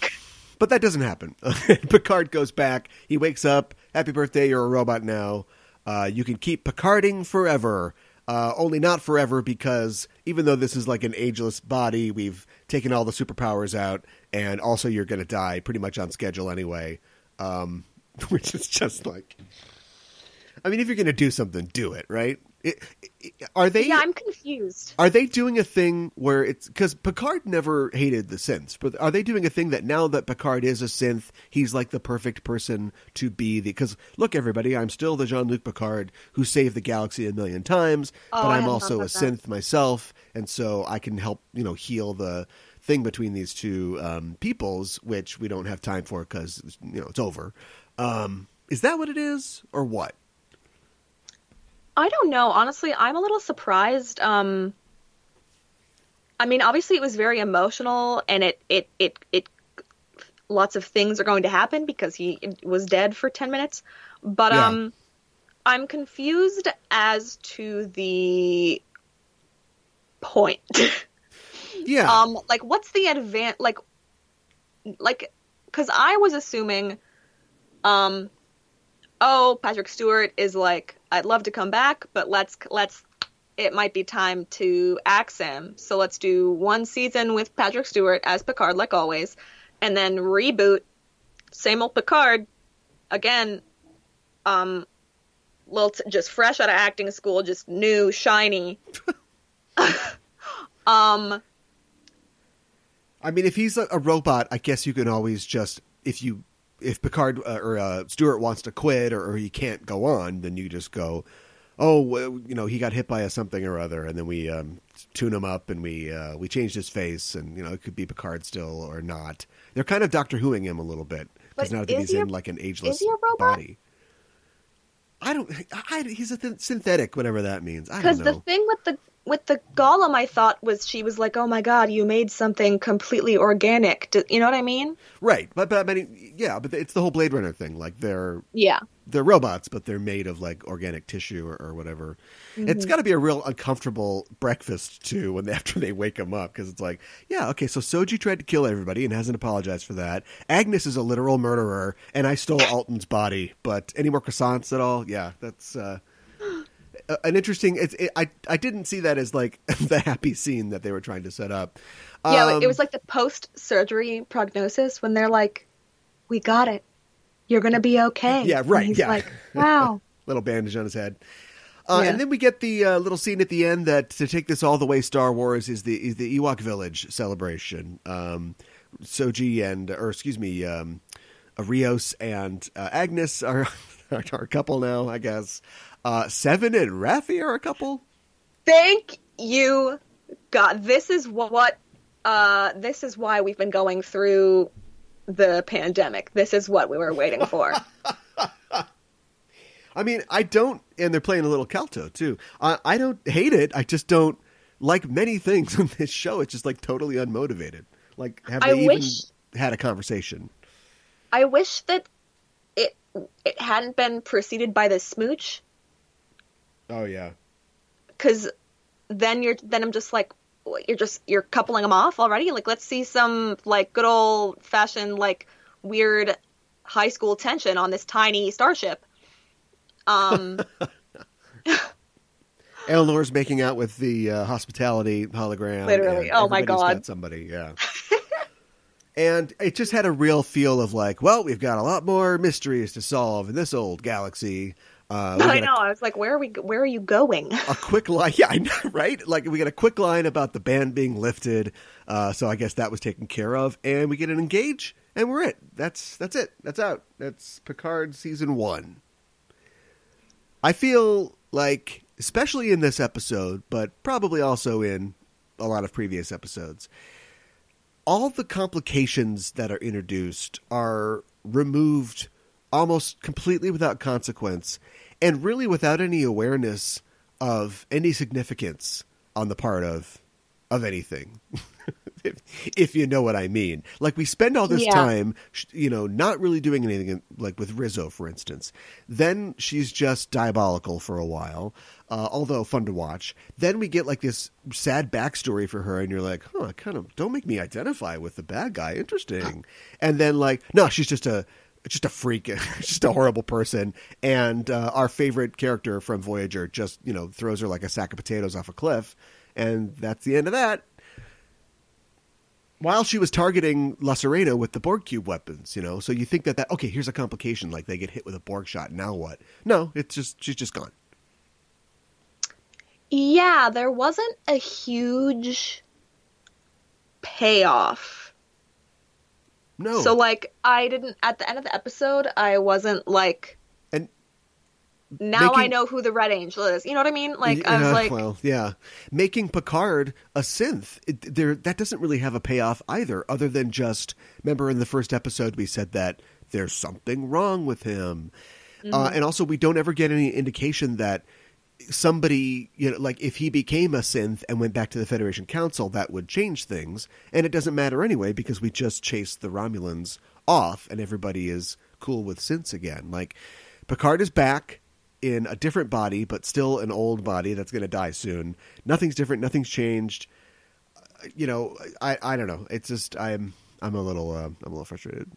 but that doesn't happen. Picard goes back. He wakes up. Happy birthday! You're a robot now. Uh, you can keep Picarding forever. Uh, only not forever because even though this is like an ageless body, we've taken all the superpowers out, and also you're going to die pretty much on schedule anyway. Um, which is just like, I mean, if you're going to do something, do it right. It, it, are they? yeah I'm confused Are they doing a thing where it's because Picard never hated the synths, but are they doing a thing that now that Picard is a synth, he's like the perfect person to be the? Because look, everybody, I'm still the Jean Luc Picard who saved the galaxy a million times, Oh, but I'm also a about that. synth myself, and so I can help you know heal the thing between these two um, peoples, which we don't have time for because you know it's over. Um, is that what it is, or what? I don't know. Honestly, I'm a little surprised. Um, I mean, obviously, it was very emotional, and it it it it lots of things are going to happen because he was dead for ten minutes. But Yeah. um, I'm confused as to the point. Yeah, um, like, what's the advan Like, like, because I was assuming, um, oh, Patrick Stewart is like, I'd love to come back, but let's let's. It might be time to axe him, so let's do one season with Patrick Stewart as Picard, like always, and then reboot, same old Picard, again. Um, little t- just fresh out of acting school, just new, shiny. um, I mean, if he's a, a robot, I guess you can always just if you if Picard uh, or uh, Stewart wants to quit or, or he can't go on, then you just go, oh, well, you know, he got hit by a something or other, and then we um, tune him up and we uh, we changed his face, and you know, it could be Picard still or not. They're kind of Doctor Whoing him a little bit because now that he's he a- in like an ageless is he a robot? body. I don't. I, he's a th- synthetic, whatever that means. I don't know. because the thing with the with the golem, I thought was she was like, "Oh my god, you made something completely organic." Do, you know what I mean? right, but but I mean, yeah, but it's the whole Blade Runner thing. Like they're Yeah. they're robots, but they're made of like organic tissue or, or whatever. Mm-hmm. It's got to be a real uncomfortable breakfast too when they, after they wake him up because it's like, yeah, okay, so Soji tried to kill everybody and hasn't apologized for that. Agnes is a literal murderer, and I stole Altan's body. But any more croissants at all? Yeah, that's. uh An interesting. It's. It, I. I didn't see that as like the happy scene that they were trying to set up. Yeah, Um, it was like the post surgery prognosis when they're like, "We got it. You're gonna be okay." Yeah, right, he's yeah. like, "Wow." little bandage on his head. Uh, Yeah. And then we get the uh, little scene at the end that to take this all the way Star Wars is the is the Ewok Village celebration. Um, Soji and or excuse me, um, Rios and uh, Agnes are, are a couple now, I guess. Uh, Seven and Raffi are a couple. Thank you, God. This is what. Uh, this is why we've been going through the pandemic. This is what we were waiting for. I mean, I don't, and they're playing a little kal-toh too. I, I don't hate it. I just don't like many things on this show. It's just like totally unmotivated. Like, have I they even wish- had a conversation? I wish that it it hadn't been preceded by the smooch, Oh yeah. because then you're then I'm just like you're just you're coupling them off already. Like let's see some like good old fashioned like weird high school tension on this tiny starship. Um, Elnor's making out with the uh, hospitality hologram. Literally. Oh, my God. somebody, yeah. and it just had a real feel of like, well, we've got a lot more mysteries to solve in this old galaxy. Uh, I know. I was like, where are we? Where are you going? a quick line. Yeah, I know, right? Like we get a quick line about the ban being lifted. Uh, so I guess that was taken care of, and we get an engage, and we're it. That's that's it. That's out. That's Picard season one. I feel like, especially in this episode, but probably also in a lot of previous episodes, all the complications that are introduced are removed almost completely without consequence and really without any awareness of any significance on the part of of anything. If, if you know what i mean. Like we spend all this Yeah. time you know not really doing anything like with rizzo for instance. Then she's just diabolical for a while uh, although fun to watch. Then we get like this sad backstory for her and you're like huh kind of don't make me identify with the bad guy. Interesting. And then like no she's just a just a freak, just a horrible person. And uh, our favorite character from Voyager just, you know, throws her like a sack of potatoes off a cliff. And that's the end of that. While she was targeting La Sirena with the Borg cube weapons, you know, so you think that that okay, here's a complication, like they get hit with a Borg shot. Now what? No, it's just she's just gone. Yeah, there wasn't a huge payoff. No, So like I didn't at the end of the episode I wasn't like and now I know who the Red Angel is. You know what I mean? Like I was like well, yeah, making Picard a synth, it, there that doesn't really have a payoff either, other than just remember in the first episode we said that there's something wrong with him, uh, Mm-hmm. and also we don't ever get any indication that somebody, you know, like if he became a synth and went back to the Federation Council, that would change things, and it doesn't matter anyway because we just chased the Romulans off, and everybody is cool with synths again. Like Picard is back in a different body, but still an old body that's going to die soon. Nothing's different. Nothing's changed. Uh, You know, I I don't know. It's just I'm I'm a little uh, I'm a little frustrated.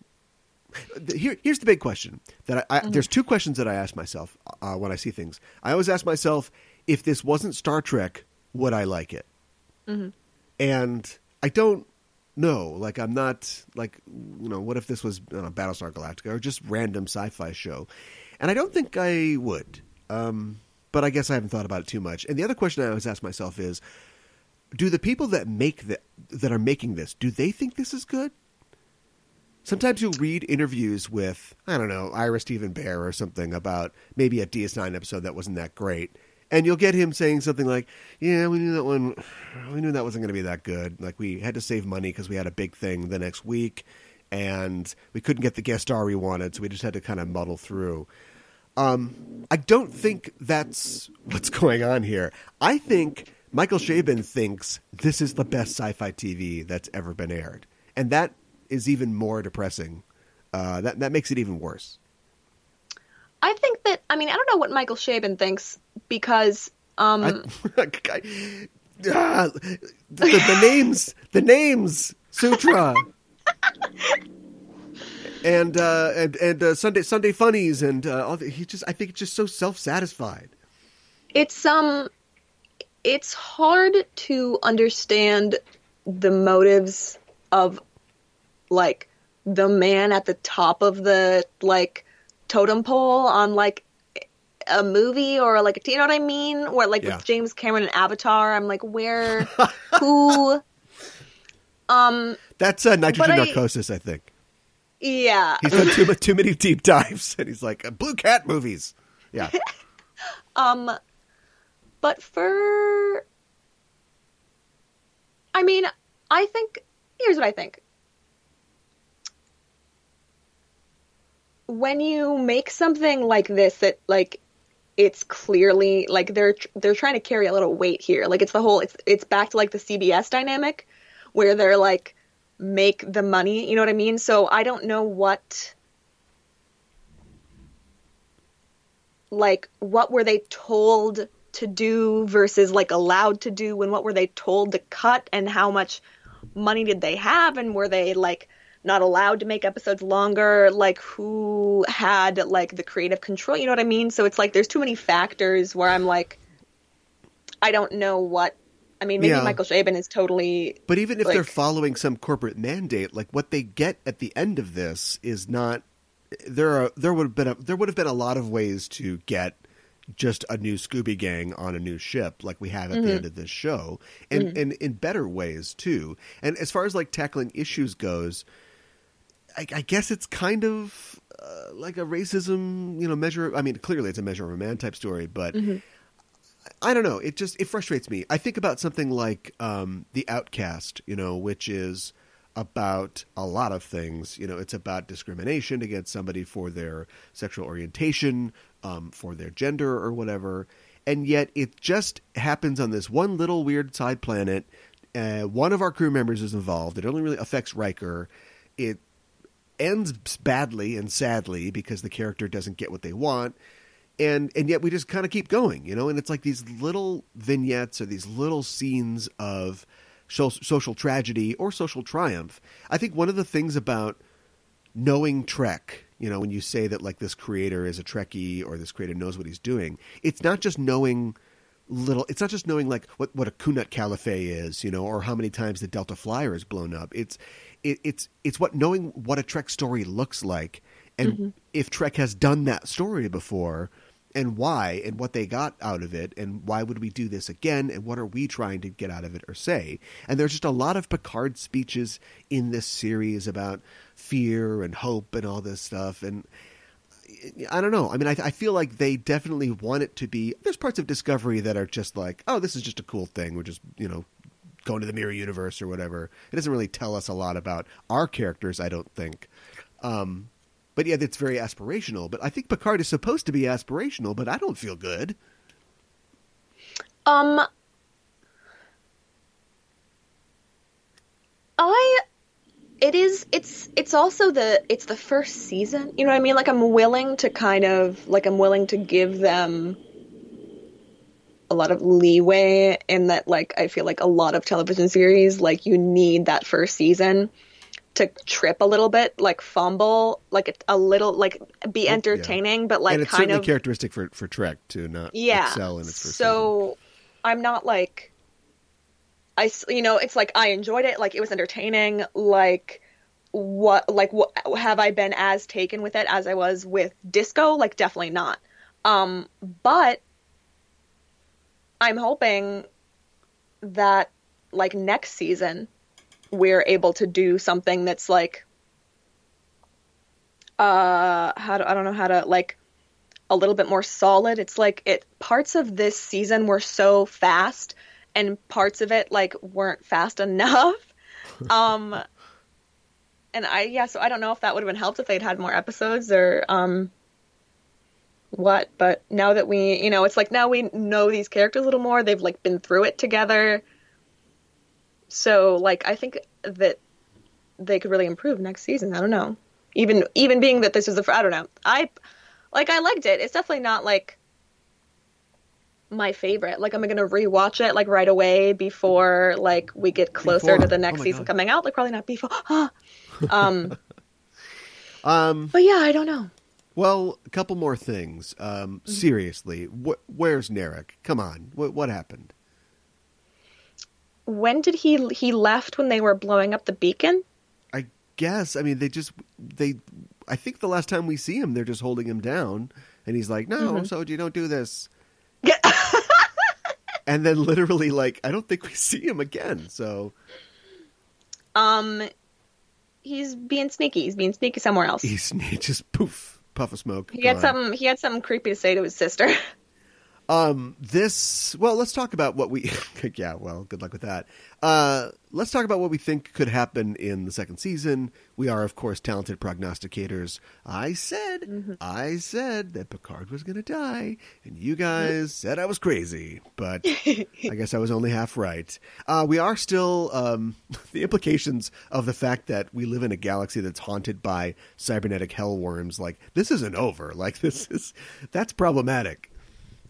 Here, here's the big question that I, I there's two questions that I ask myself uh, when I see things. I always ask myself if this wasn't Star Trek, would I like it? And I don't know. Like I'm not like you know. What if this was don't know, Battlestar Galactica or just random sci-fi show? And I don't think I would. Um, but I guess I haven't thought about it too much. And the other question I always ask myself is, do the people that make the, that are making this, do they think this is good? Sometimes you'll read interviews with, I don't know, Ira Steven Behr or something about maybe a DS9 episode that wasn't that great. And you'll get him saying something like, "Yeah, we knew that one. We knew that wasn't going to be that good. Like we had to save money because we had a big thing the next week, and we couldn't get the guest star we wanted, so we just had to kind of muddle through." Um, I don't think that's what's going on here. I think Michael Chabon thinks this is the best sci-fi TV that's ever been aired, and that is even more depressing. Uh, that that makes it even worse. I think that I mean I don't know what Michael Chabon thinks because um I, ah, the, the, names, the names, Sutra, and uh, and and uh, Sunday Sunday funnies, and uh, all the, he just I think it's just so self satisfied. It's um, it's hard to understand the motives of like the man at the top of the like totem pole on like a movie or like a, you know what I mean? Or like yeah. with James Cameron and Avatar, I'm like, where, who? Um, that's uh, nitrogen narcosis, I, I, think. Yeah, he's done too too many deep dives, and he's like Blue Cat movies. Yeah. um, but for, I mean, I think here's what I think. When you make something like this that like it's clearly like they're they're trying to carry a little weight here. Like it's the whole it's it's back to like the CBS dynamic where they're like make the money, you know what I mean? So I don't know what like what were they told to do versus like allowed to do and what were they told to cut and how much money did they have and were they like not allowed to make episodes longer, like who had like the creative control, you know what I mean? So it's like there's too many factors where I'm like I don't know what I mean, maybe yeah. Michael Chabon is totally But even if like, they're following some corporate mandate, like what they get at the end of this is not there are there would have been a, there would have been a lot of ways to get just a new Scooby Gang on a new ship, like we have at mm-hmm. the end of this show, and mm-hmm. and in better ways too. And as far as like tackling issues goes, I, I guess it's kind of uh, like a racism, you know, measure. I mean, clearly it's a measure of a man type story, but mm-hmm. I, I don't know. It just it frustrates me. I think about something like um, the Outcast, you know, which is about a lot of things. You know, it's about discrimination against somebody for their sexual orientation, um, for their gender, or whatever. And yet, it just happens on this one little weird side planet. Uh, one of our crew members is involved. It only really affects Riker. It ends badly and sadly because the character doesn't get what they want. And and yet we just kind of keep going you know? And it's like these little vignettes or these little scenes of social tragedy or social triumph. I think one of the things about knowing trek you know when you say that like this creator is a trekkie or this creator knows what he's doing it's not just knowing little it's not just knowing like what what a koon-ut-kal-if-fee is you know or how many times the delta flyer is blown up. It's it, it's it's what knowing what a Trek story looks like, and mm-hmm. if Trek has done that story before, and why, and what they got out of it, and why would we do this again, and what are we trying to get out of it or say? And there's just a lot of Picard speeches in this series about fear and hope and all this stuff, and. I don't know. I mean, I, I, feel like they definitely want it to be. There's parts of Discovery that are just like, oh, this is just a cool thing. We're just, you know, going to the mirror universe or whatever. It doesn't really tell us a lot about our characters, I don't think. Um, but yeah, it's very aspirational. But I think Picard is supposed to be aspirational, but I don't feel good. Um, I it is it's it's also the it's the first season you know what i mean like i'm willing to kind of like i'm willing to give them a lot of leeway in that like I feel like a lot of television series like you need that first season to trip a little bit, like fumble, like a, little, like be entertaining, yeah. but like and it's kind certainly of characteristic for for Trek to not yeah. excel in its first so season. I'm not like I you know it's like I enjoyed it, like it was entertaining, like what like what have I been as taken with it as I was with Disco? Like definitely not. Um, but I'm hoping that like next season we're able to do something that's like uh how to, I don't know how to like a little bit more solid. It's like it parts of this season were so fast and parts of it like weren't fast enough. um and I yeah, so I don't know if that would have been helped if they'd had more episodes or um what, but now that we, you know, it's like now we know these characters a little more. They've like been through it together. So like I think that they could really improve next season. I don't know. Even even being that this is the I don't know. I like I liked it. It's definitely not like my favorite. Like am I'm gonna rewatch it like right away before like we get closer Before. to the Oh next my season God. coming out. Like probably not before. um, Um, but yeah, I don't know. Well, a couple more things. Um, Mm-hmm. seriously, wh- where's Narek? Come on, what what happened? When did he he left when they were blowing up the beacon? I guess. I mean, they just they. I think the last time we see him, they're just holding him down, and he's like, "No, Mm-hmm. Soji, don't do this." And then literally, like, I don't think we see him again. So um, he's being sneaky. He's being sneaky somewhere else. he's he just poof, puff of smoke. He had uh, gone. something. He had something creepy to say to his sister. Um, this well, let's talk about what we. yeah, well, good luck with that. Uh, let's talk about what we think could happen in the second season. We are, of course, talented prognosticators. I said, I said that Picard was going to die, and you guys said I was crazy, but I guess I was only half right. Uh, we are still um, the implications of the fact that we live in a galaxy that's haunted by cybernetic hellworms. Like this isn't over. Like this is that's problematic.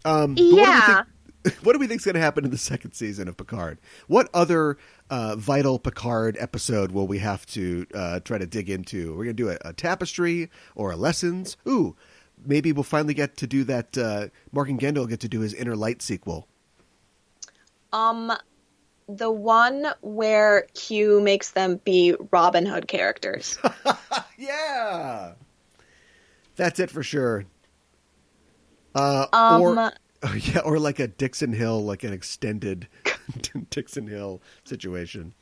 Um, Yeah. What do we think, what do we think is going to happen in the second season of Picard? What other uh, vital Picard episode will we have to uh, try to dig into? We're going to do a, a tapestry or a lessons. Ooh, maybe we'll finally get to do that. Uh, Mark and Gendel get to do his Inner Light sequel. um, the one where Q makes them be Robin Hood characters. yeah, that's it for sure. Uh, Um, or yeah, or like a Dixon Hill, like an extended Dixon Hill situation.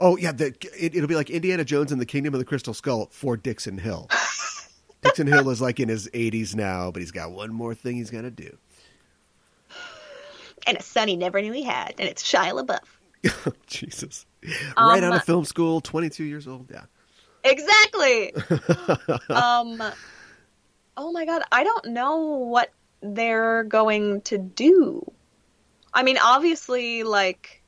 Oh yeah, the, it, it'll be like Indiana Jones and the Kingdom of the Crystal Skull for Dixon Hill. Dixon Hill is like in his 80s now, but he's got one more thing he's to do. and a son he never knew he had, and it's Shia LaBeouf. Jesus, right out Um, of film school, 22 years old. Yeah. Exactly. um, oh my god, I don't know what they're going to do. I mean, obviously, like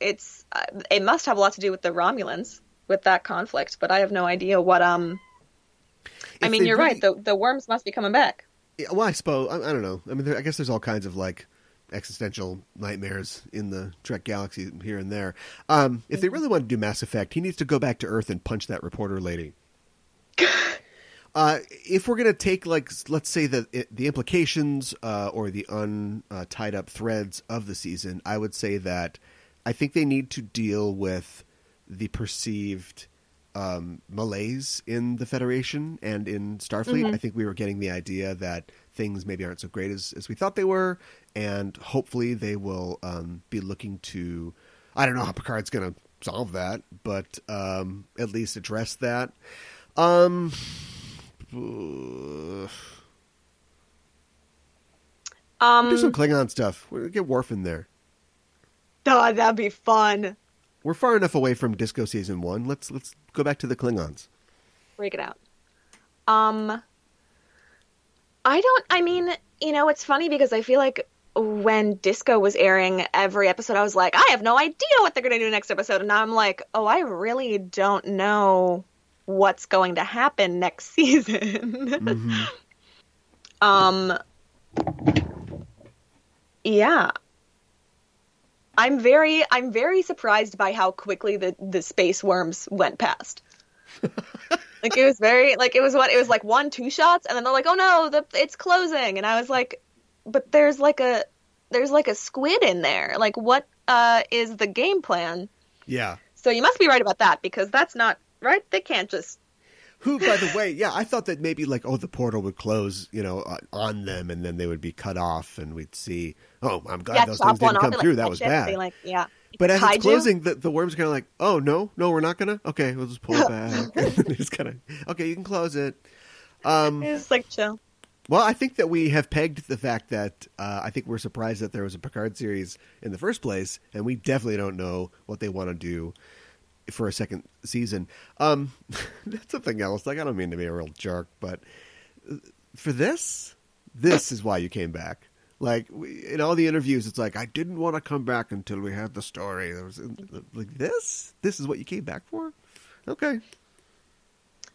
it's uh, it must have a lot to do with the Romulans with that conflict, but I have no idea what um. I mean, you're really- right. The the worms must be coming back. Yeah, well, I suppose I, I don't know. I mean, there, I guess there's all kinds of like existential nightmares in the Trek galaxy here and there. Um, if they really want to do Mass Effect, he needs to go back to Earth and punch that reporter lady. uh, if we're gonna take like let's say the the implications uh, or the untied up threads of the season, I would say that I think they need to deal with the perceived um, malaise in the Federation and in Starfleet. I think we were getting the idea that things maybe aren't so great as, as we thought they were, and hopefully they will um, be looking to. I don't know how Picard's going to solve that, but um, at least address that. Um, uh, Um, do some Klingon stuff. We'll get Worf in there. oh, that'd be fun. We're far enough away from Disco season one. Let's let's go back to the Klingons. break it out. Um, I don't. I mean, you know, it's funny because I feel like when Disco was airing every episode, I was like, I have no idea what they're going to do next episode, and now I'm like, oh, I really don't know what's going to happen next season. um, yeah. I'm very I'm very surprised by how quickly the the space worms went past. like it was very like it was what it was like one two shots and then they're like oh no the it's closing and I was like but there's like a there's like a squid in there like what uh is the game plan Yeah. so you must be right about that because that's not right they can't just Who, by the way, yeah, I thought that maybe like, oh, the portal would close, you know, uh, on them, and then they would be cut off, and we'd see. Oh, I'm glad yeah, those things didn't come through. like, that was bad. Like, yeah. But as it's closing, the, the worm's kind of like, oh no, no, we're not gonna. Okay, we'll just pull it back. just kind of, okay, you can close it. Um, It's like chill. well, I think that we have pegged the fact that uh, I think we're surprised that there was a Picard series in the first place, and we definitely don't know what they want to do for a second season. Um, that's something else. Like, I don't mean to be a real jerk, but uh, for this, this is why you came back. Like we, in all the interviews, it's like I didn't want to come back until we had the story. There was like this. This is what you came back for. Okay.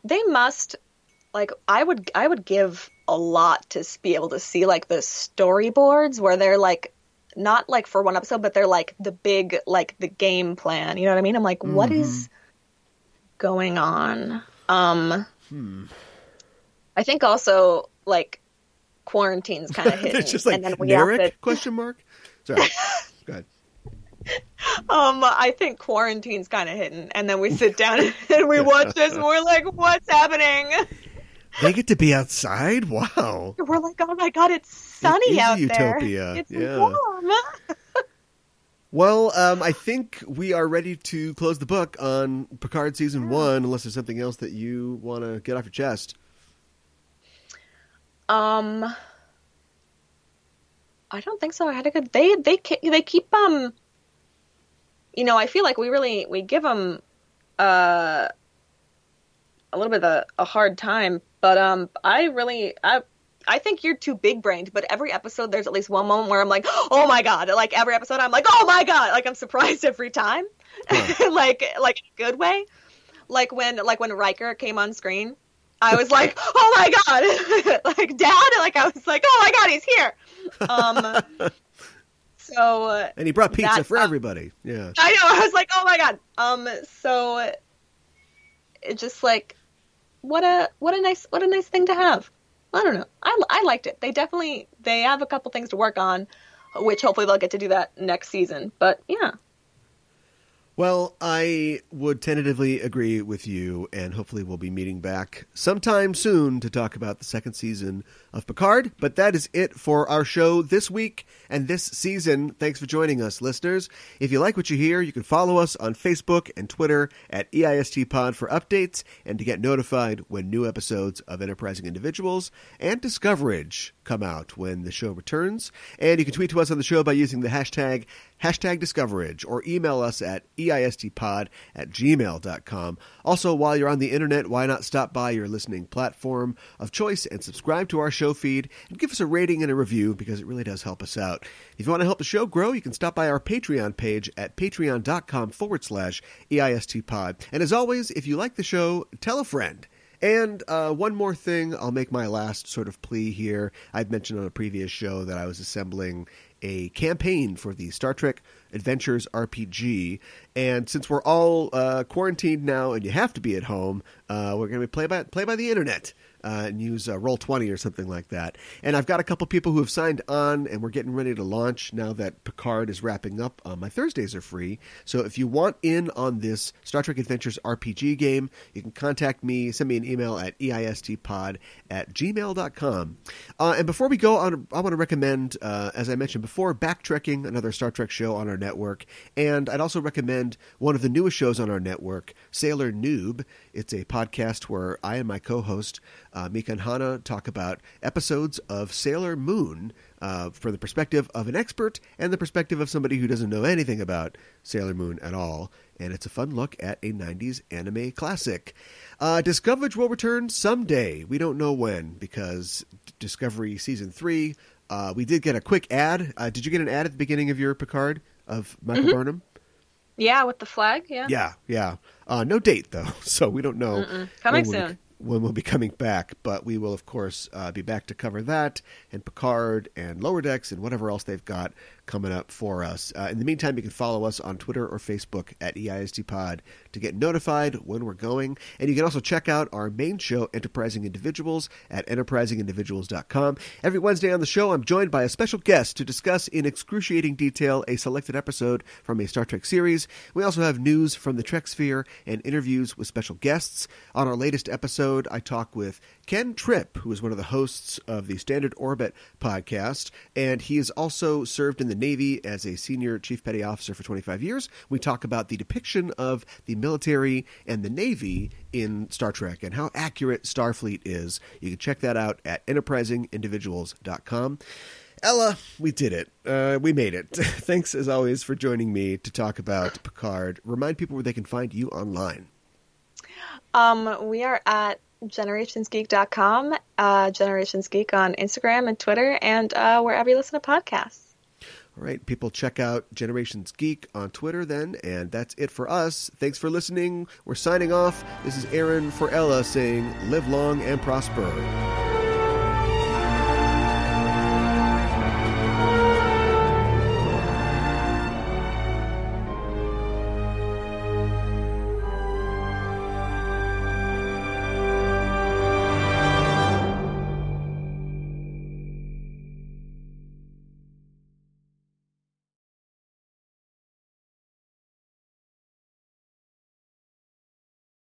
They must like I would I would give a lot to be able to see like the storyboards where they're like not like for one episode, but they're like the big like the game plan. You know what I mean? I'm like, what is going on? Um hmm. I think also like quarantine's kind of hidden, it's just like and then we have Narek? to Question mark. Sorry. Go ahead. Um, I think quarantine's kind of hidden, and then we sit down and we watch this, and we're like, "What's happening?" They get to be outside. Wow. We're like, "Oh my god, it's sunny out utopia, there. It's yeah. warm." Well, um, I think we are ready to close the book on Picard season one, unless there's something else that you want to get off your chest. Um, I don't think so. I had a good. They they they keep um. You know, I feel like we really we give them uh a little bit of a, a hard time, but um, I really I. I think you're too big brained, but every episode there's at least one moment where I'm like, oh my god! Like every episode I'm like, oh my god! Like I'm surprised every time, like like in a good way. Like when like when Riker came on screen, I was like, oh my god! like dad, like I was like, oh my god, he's here. Um, so uh, And he brought pizza That, for uh, everybody. Yeah. I know. I was like, oh my god. Um. So it just like what a what a nice what a nice thing to have. I don't know. I I liked it. They definitely they have a couple things to work on, which hopefully they'll get to do that next season. But yeah, Well, I would tentatively agree with you, and hopefully we'll be meeting back sometime soon to talk about the second season of Picard. But that is it for our show this week and this season. Thanks for joining us, listeners. If you like what you hear, you can follow us on Facebook and Twitter at E EISTPod for updates and to get notified when new episodes of Enterprising Individuals and Discoverage come out when the show returns. And you can tweet to us on the show by using the hashtag hashtag discoverage or email us at eistpod at gmail.com. Also, while you're on the internet, why not stop by your listening platform of choice and subscribe to our show feed and give us a rating and a review because it really does help us out. If you want to help the show grow, you can stop by our Patreon page at patreon.com forward slash eistpod. And as always, if you like the show, tell a friend. And uh, one more thing, I'll make my last sort of plea here. I'd mentioned on a previous show that I was assembling a campaign for the Star Trek Adventures RPG. And since we're all uh, quarantined now and you have to be at home, uh, we're going to play by play by the internet. Uh, and use uh, Roll Twenty or something like that. And I've got a couple people who have signed on, and we're getting ready to launch now that Picard is wrapping up. Uh, my Thursdays are free, so if you want in on this Star Trek Adventures RPG game, you can contact me. Send me an email at eistpod at gmail.com. Uh, and before we go on, I want to recommend, uh, as I mentioned before, Backtrekking, another Star Trek show on our network. And I'd also recommend one of the newest shows on our network, Sailor Noob. It's a podcast where I and my co host, uh, Mika and Hana, talk about episodes of Sailor Moon uh, from the perspective of an expert and the perspective of somebody who doesn't know anything about Sailor Moon at all. And it's a fun look at a 90s anime classic. Uh, Discoverage will return someday. We don't know when because Discovery Season 3. Uh, we did get a quick ad. Uh, did you get an ad at the beginning of your Picard of Michael Burnham? yeah, with the flag, yeah, Yeah, yeah. Uh, no date though, so we don't know Coming when we'll- soon. When we'll be coming back. But we will, of course, uh, be back to cover that and Picard and Lower Decks and whatever else they've got coming up for us. Uh, in the meantime, you can follow us on Twitter or Facebook at EISTPod to get notified when we're going. And you can also check out our main show, Enterprising Individuals, at enterprisingindividuals.com. Every Wednesday on the show, I'm joined by a special guest to discuss in excruciating detail a selected episode from a Star Trek series. We also have news from the Trek sphere and interviews with special guests. On our latest episode, I talk with Ken Tripp, who is one of the hosts of the Standard Orbit podcast, and he has also served in the Navy as a senior chief petty officer for 25 years. We talk about the depiction of the military and the Navy in Star Trek and how accurate Starfleet is. You can check that out at enterprisingindividuals.com. Ella, we did it. Uh, we made it. Thanks, as always, for joining me to talk about Picard. Remind people where they can find you online. Um, we are at generationsgeek.com, uh, Generations Geek on Instagram and Twitter, and uh, wherever you listen to podcasts. All right, people, check out Generations Geek on Twitter then, and that's it for us. Thanks for listening. We're signing off. This is Aaron for Ella saying, live long and prosper.